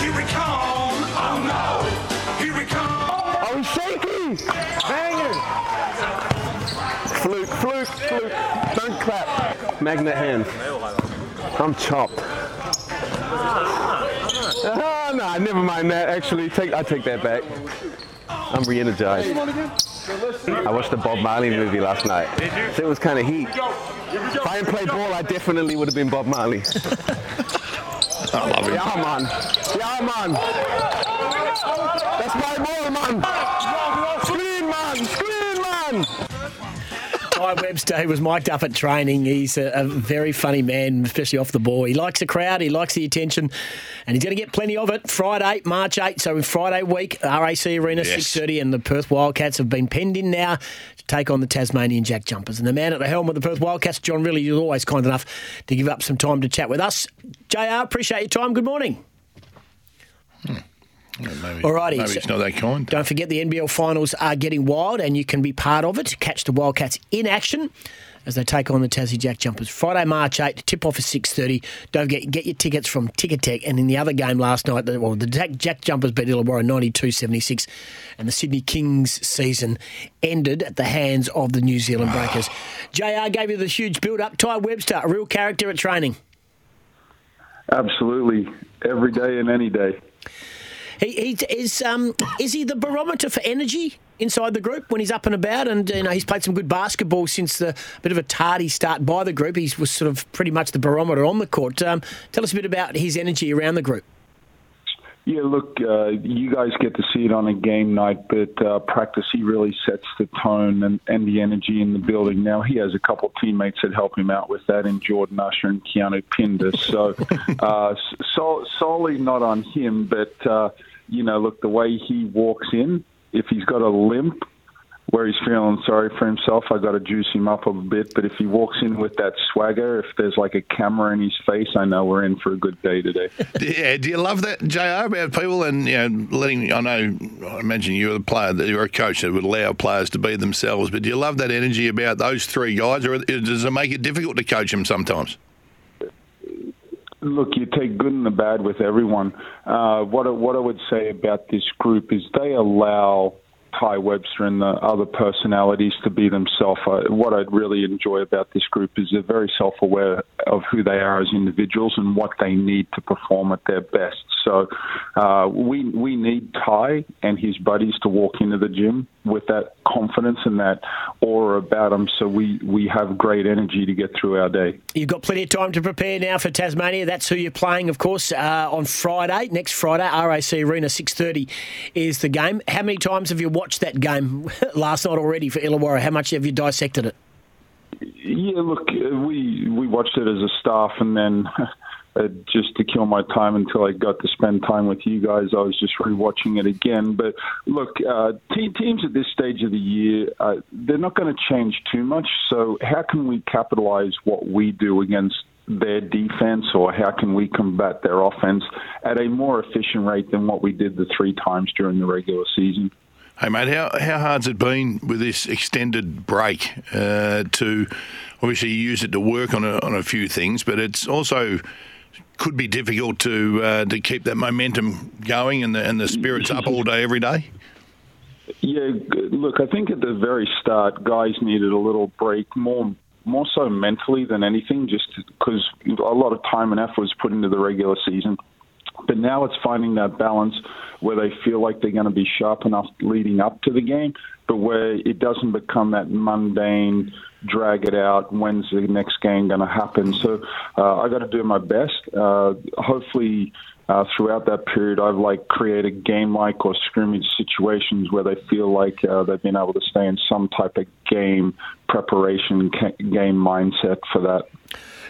Here we come. Oh no. Here we come. Oh, shaky! Banger! Fluke, fluke, fluke. Don't clap. Magnet hand. I'm chopped. Ah, nah, never mind that. Actually, take I take that back. I'm re-energized. I watched the Bob Marley movie last night. So it was kind of heat. If I hadn't played ball, I definitely would have been Bob Marley. I love it. Yeah, man. Yeah, man. That's my ball, man. Screen, man. Screen, man. Ty Webster he was mic'd up at training. He's a, a, very funny man, especially off the ball. He likes the crowd, he likes the attention, and he's going to get plenty of it. Friday, March 8th, so in Friday week, RAC Arena, Yes. 6.30, and the Perth Wildcats have been penned in now to take on the Tasmanian Jack Jumpers. And the man at the helm of the Perth Wildcats, John Rillie, is always kind enough to give up some time to chat with us. JR, appreciate your time. Good morning. Maybe, Alrighty, Maybe so- it's not that kind. Don't forget the NBL finals are getting wild and you can be part of it. Catch the Wildcats in action as they take on the Tassie Jack Jumpers. Friday, March 8, tip off is 6.30. Don't forget, get your tickets from Ticketek. And in the other game last night, the- well, the Jack, Jack Jumpers beat Illawarra 92-76 and the Sydney Kings season ended at the hands of the New Zealand Breakers. JR gave you the huge build-up. Ty Webster, a real character at training. Absolutely, every day and any day. He, he is um is he the barometer for energy inside the group when he's up and about? And you know he's played some good basketball since the bit of a tardy start by the group. He was sort of pretty much the barometer on the court. Um, tell us a bit about his energy around the group. Yeah, look, uh, you guys get to see it on a game night, but uh, practice he really sets the tone and, and the energy in the building. Now he has a couple of teammates that help him out with that, in Jordan Usher and Keanu Pinder. So, uh, so solely not on him, but uh, you know, look, the way he walks in, if he's got a limp. Where he's feeling sorry for himself, I got to juice him up a bit. But if he walks in with that swagger, if there's like a camera in his face, I know we're in for a good day today. Yeah, do you love that, JR, about people and you know letting? I know, I imagine you're a player, that you're a coach that would allow players to be themselves. But do you love that energy about those three guys, or does it make it difficult to coach them sometimes? Look, you take good and the bad with everyone. Uh, what what I would say about this group is they allow Ty Webster and the other personalities to be themselves. What I really enjoy about this group is they're very self-aware of who they are as individuals and what they need to perform at their best. So uh, we we need Ty and his buddies to walk into the gym with that confidence and that aura about them, so we we have great energy to get through our day. You've got plenty of time to prepare now for Tasmania. That's who you're playing, of course, uh, on Friday, next Friday. RAC Arena, 6.30 is the game. How many times have you watched that game last night already for Illawarra? How much have you dissected it? Yeah, look, uh, we we watched it as a staff, and then uh, just to kill my time until I got to spend time with you guys, I was just rewatching it again. But look, uh, te- teams at this stage of the year, uh, they're not going to change too much. So how can we capitalize what we do against? Their defense, or how can we combat their offense at a more efficient rate than what we did the three times during the regular season? Hey, mate, how, how hard's it been with this extended break uh, to obviously use it to work on a, on a few things, but it's also could be difficult to uh, to keep that momentum going and the, and the spirits up all day, every day? Yeah, look, I think at the very start, guys needed a little break, more more so mentally than anything, just because a lot of time and effort was put into the regular season. But now it's finding that balance where they feel like they're going to be sharp enough leading up to the game, but where it doesn't become that mundane, drag it out, when's the next game going to happen. So uh, I got to do my best. Uh, hopefully, uh, throughout that period, I've like created game-like or scrimmage situations where they feel like uh, they've been able to stay in some type of game preparation, game mindset for that.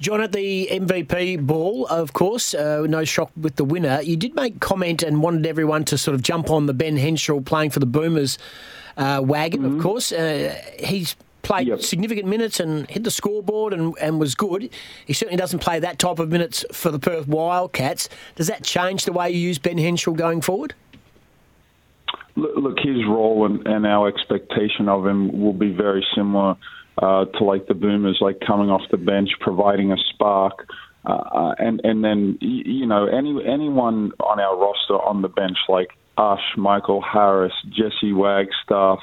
John, at the MVP ball, of course, uh, no shock with the winner. You did make comment and wanted everyone to sort of jump on the Ben Henshaw playing for the Boomers uh, wagon, of course. Uh, he's played Yep. significant minutes and hit the scoreboard and, and was good. He certainly doesn't play that type of minutes for the Perth Wildcats. Does that change the way you use Ben Henshaw going forward? Look, look, his role and, and our expectation of him will be very similar uh, to like the Boomers, like coming off the bench, providing a spark, uh, uh, and and then you know any anyone on our roster on the bench like Ash, Michael Harris, Jesse Wagstaff,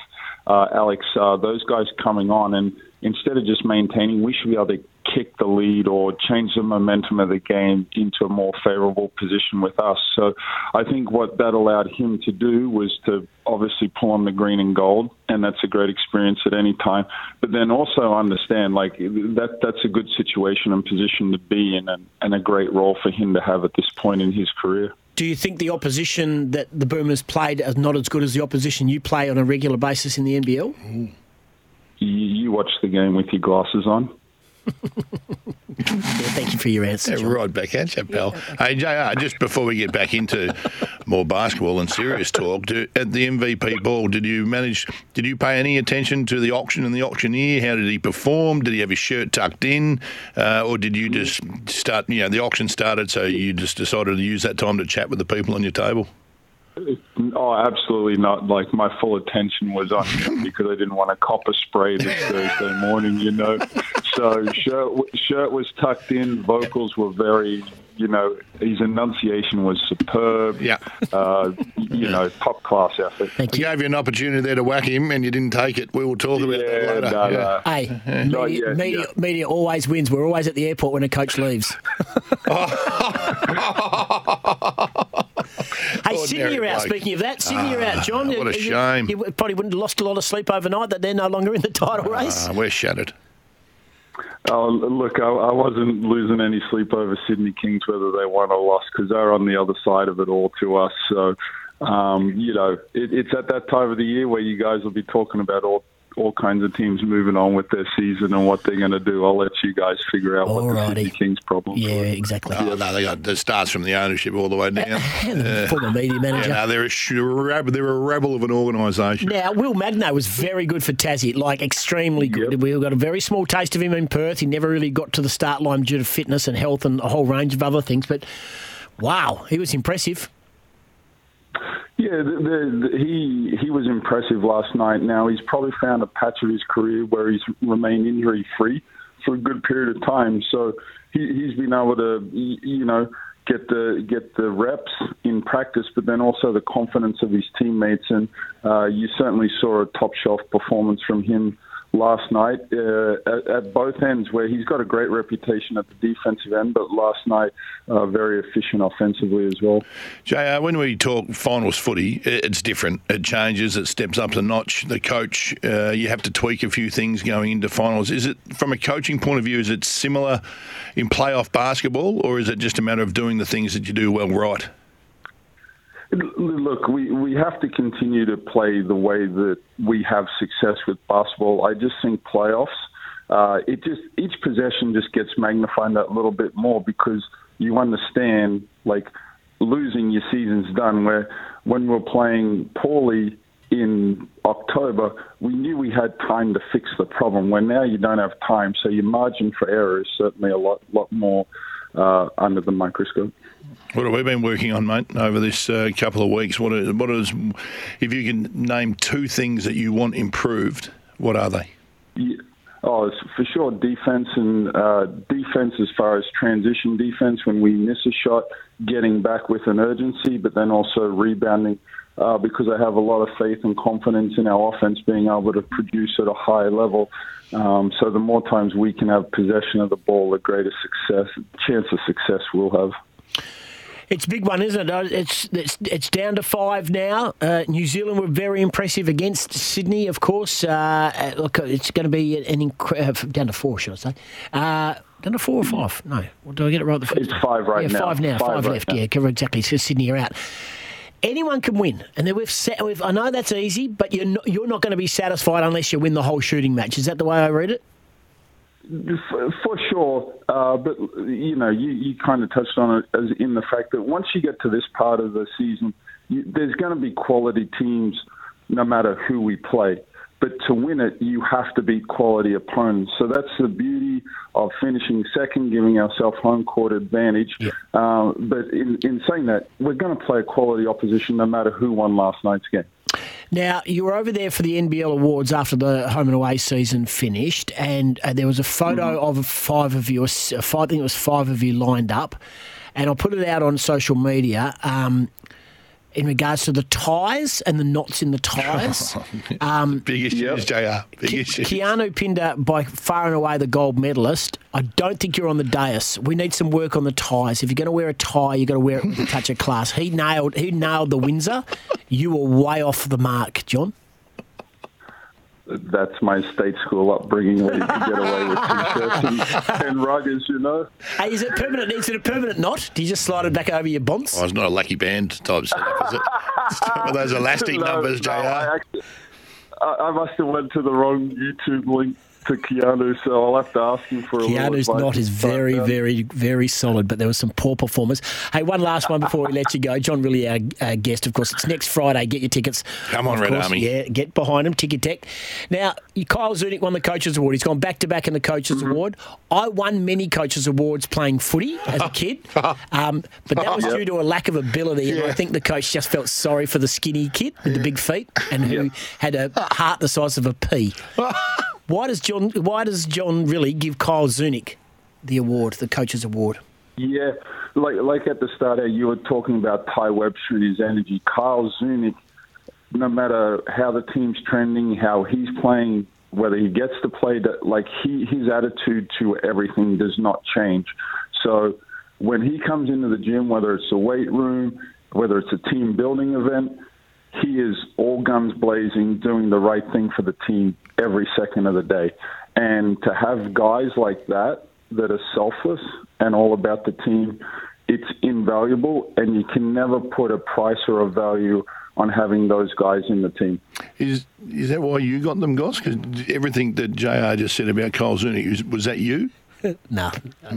uh, Alex, uh, those guys coming on, and instead of just maintaining, we should be able to kick the lead or change the momentum of the game into a more favourable position with us. So I think what that allowed him to do was to obviously pull on the green and gold, and that's a great experience at any time. But then also understand like that that's a good situation and position to be in, and, and a great role for him to have at this point in his career. Do you think the opposition that the Boomers played is not as good as the opposition you play on a regular basis in the NBL? You, you watch the game with your glasses on. Yeah, thank you for your answer. Yeah, John. right back at you, pal. Hey, JR, just before we get back into more basketball and serious talk, do, at the MVP ball, did you manage, did you pay any attention to the auction and the auctioneer? How did he perform? Did he have his shirt tucked in? Uh, or did you just start, you know, the auction started, so you just decided to use that time to chat with the people on your table? Oh, absolutely not. Like my full attention was on him because I didn't want to copper spray this Thursday morning, you know. So shirt shirt was tucked in. Vocals were very, you know, his enunciation was superb. Yeah. Uh, you know, top class effort. Thank We you. gave you an opportunity there to whack him and you didn't take it. We will talk about that later. no, Yeah. no. Hey, Not media, yet, media, yeah. media always wins. We're always at the airport when a coach leaves. hey, Sydney Ordinary are out. bloke. Speaking of that, Sydney are out, John. what a You- shame. You probably wouldn't have lost a lot of sleep overnight that they're no longer in the title race. Ah, we're shattered. Oh, look, I, I wasn't losing any sleep over Sydney Kings, whether they won or lost, because they're on the other side of it all to us. So, um, you know, it, it's at that time of the year where you guys will be talking about all all kinds of teams moving on with their season and what they're going to do. I'll let you guys figure out what the Sydney Kings problem yeah, is. exactly. Oh, no, they got, it starts from the ownership all the way down. And former media manager. Yeah, no, they're a, sh- they're a rebel of an organisation. Now, Will Magnay was very good for Tassie, like extremely good. Yep. We got a very small taste of him in Perth. He never really got to the start line due to fitness and health and a whole range of other things. But wow, he was impressive. Yeah, the, the, the, he he was impressive last night. Now he's probably found a patch of his career where he's remained injury free for a good period of time. So he, he's been able to, you know, get the get the reps in practice, but then also the confidence of his teammates. And uh, you certainly saw a top shelf performance from him last night uh, at, at both ends, where he's got a great reputation at the defensive end, but last night uh, very efficient offensively as well. JR, when we talk finals footy, it's different. It changes, it steps up the notch. The coach, uh, you have to tweak a few things going into finals. Is it, from a coaching point of view, is it similar in playoff basketball, or is it just a matter of doing the things that you do well right? Look, we, we have to continue to play the way that we have success with basketball. I just think playoffs, uh, it just each possession just gets magnified that little bit more because you understand like losing your season's done. Where when we're playing poorly in October, we knew we had time to fix the problem. Where now you don't have time, so your margin for error is certainly a lot lot more uh, under the microscope. What have we been working on, mate, over this uh, couple of weeks? What is, what is, if you can name two things that you want improved, what are they? Yeah. Oh, it's for sure defense and uh, defense as far as transition defense when we miss a shot, getting back with an urgency, but then also rebounding. Uh, because I have a lot of faith and confidence in our offense being able to produce at a high level. Um, so the more times we can have possession of the ball, the greater success chance of success we'll have. It's a big one, isn't it? Uh, It's it's, it's down to five now. Uh, New Zealand were very impressive against Sydney, of course. Uh, Uh, look, it's going to be an incredible down to four, should I say? Uh, down to four or five? No, well, do I get it right the first It's time? five right yeah, now. Five now. Five Five, right left. now. Yeah, exactly. So Sydney are out. Anyone can win, and then we've set. We've, I know that's easy, but you're not, you're not going to be satisfied unless you win the whole shooting match. Is that the way I read it? For, sure, uh, but you know, you, you kind of touched on it as in the fact that once you get to this part of the season, you, there's going to be quality teams, no matter who we play. But to win it, you have to beat quality opponents. So that's the beauty of finishing second, giving ourselves home court advantage. Uh, but in, in saying that, we're going to play a quality opposition, no matter who won last night's game. Now, you were over there for the NBL Awards after the home and away season finished, and uh, there was a photo of five of you, five, I think it was five of you lined up, and I'll put it out on social media. Um, in regards to the ties and the knots in the ties, um, Big issues, JR. Big Ke- issues. Keanu Pinder, by far and away the gold medalist. I don't think you're on the dais. We need some work on the ties. If you're going to wear a tie, you've got to wear it with a touch of class. He nailed. He nailed the Windsor. You were way off the mark, John. That's my state school upbringing where you can get away with t-shirts and, and ruggers, you know. Hey, is it permanent? Is it a permanent knot? Do you just slide it back over your bonds? Oh, it's not a lucky band type setup, is it? It's of those elastic No, numbers, JR. I, actually, I, I must have went to the wrong YouTube link to Keanu, so I'll have to ask him for a little Keanu's not knot is very, But, um, very, very solid, but there was some poor performers. Hey, one last one before we let you go. John Rillie our, our guest, of course. It's next Friday. Get your tickets. Come on, Of Red course, Army. Yeah, get behind him. Ticketek. Now, Kyle Zunic won the Coaches Award. He's gone back to back in the Coaches Mm-hmm. Award. I won many Coaches Awards playing footy as a kid, um, but that was due to a lack of ability. And I think the coach just felt sorry for the skinny kid with the big feet and who had a heart the size of a pea. Why does John? Why does John Rillie give Kyle Zunic the award, the coach's award? Yeah, like like at the start, you were talking about Ty Webster and his energy. Kyle Zunic, no matter how the team's trending, how he's playing, whether he gets to play, like he his attitude to everything does not change. So when he comes into the gym, whether it's a weight room, whether it's a team building event, he is all guns blazing, doing the right thing for the team every second of the day. And to have guys like that that are selfless and all about the team, it's invaluable, and you can never put a price or a value on having those guys in the team. Is is that why you got them, Goss? Because everything that JR just said about Cole Zunic, was, was that you? No,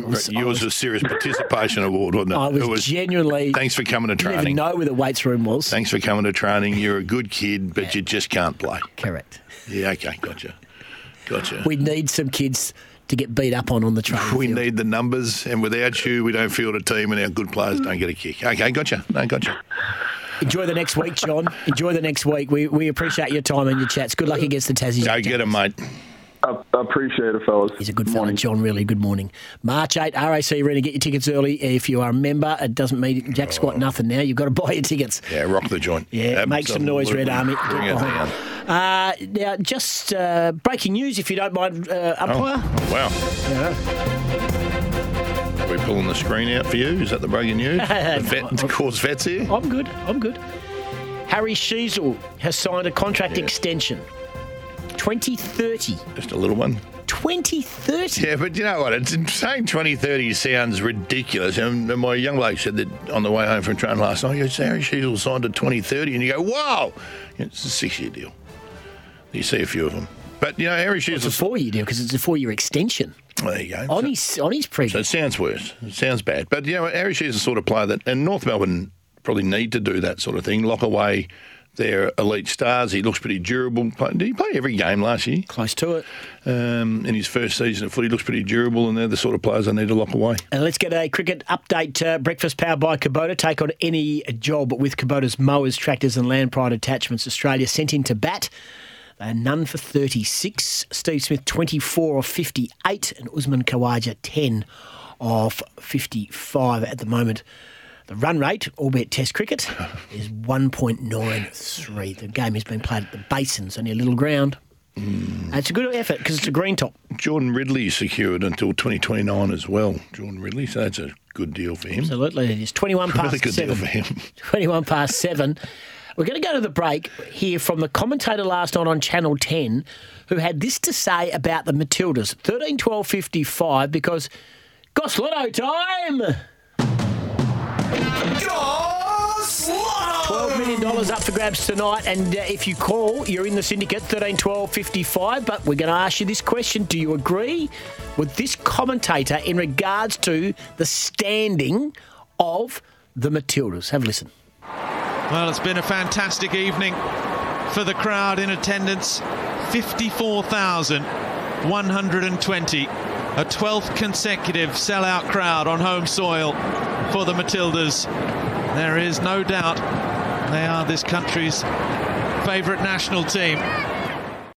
was, I Yours was, was a serious participation award, wasn't it? I was, it was genuinely. Thanks for coming to You didn't training. even know where the weights room was. Thanks for coming to training. You're a good kid, but you just can't play. Correct. Yeah, okay, gotcha. Gotcha. We need some kids to get beat up on on the training We field. need the numbers, and without you, we don't field a team, and our good players don't get a kick. Okay, gotcha. No, gotcha. Enjoy the next week, John. Enjoy the next week. We, we appreciate your time and your chats. Good luck against the Tassie. Go get get 'em, mate. I, I appreciate it, fellas. He's a good fella, Morning. John. Really good morning. March 8, RAC Arena. Get your tickets early. If you are a member, it doesn't mean Jack Squat nothing now. You've got to buy your tickets. Yeah, rock the joint. Yeah, make some noise, Red Army. Bring it down. Uh, now, just uh, breaking news, if you don't mind, uh, umpire. Oh, wow. Are we pulling the screen out for you? Is that the breaking news? the vet, the cause vets here? I'm good. I'm good. Harry Sheezel has signed a contract extension. 2030. Just a little one. 2030. Yeah, but you know what? It's saying 2030 sounds ridiculous. And my young bloke said that on the way home from train last night, he goes, Harry Sheezel signed to 2030. And you go, wow! It's a six year deal. You see a few of them. But, you know, Harry It's a four year deal because it's a four year extension. There you go. On So- his, on his So it sounds worse. It sounds bad. But, you know, Harry Shear's is the sort of player that, and North Melbourne probably need to do that sort of thing, lock away their elite stars. He looks pretty durable. Did he play every game last year? Close to it. Um, in his first season at footy, he looks pretty durable, and they're the sort of players I need to lock away. And let's get a cricket update. Uh, breakfast powered by Kubota. Take on any job with Kubota's mowers, tractors, and land pride attachments. Australia sent in to bat. Are none for 36. Steve Smith, 24 of 58. And Usman Khawaja, 10 of 55 at the moment. The run rate, albeit Test cricket, is 1.93. The game has been played at the Basins, only a little ground. Mm. And it's a good effort because it's a green top. Jordan Ridley secured until 2029 as well. Jordan Ridley, so that's a good deal for him. Absolutely, it is. 21 past Really good seven. deal for him. 21 past seven. We're going to go to the break here from the commentator last night on Channel 10 who had this to say about the Matildas. 13 12 55 because Goss Lotto time! $12 million up for grabs tonight, and uh, if you call, you're in the syndicate 13 12 55. But we're going to ask you this question Do you agree with this commentator in regards to the standing of the Matildas? Have a listen. Well, it's been a fantastic evening for the crowd in attendance 54,120. A 12th consecutive sellout crowd on home soil for the Matildas. There is no doubt they are this country's favourite national team.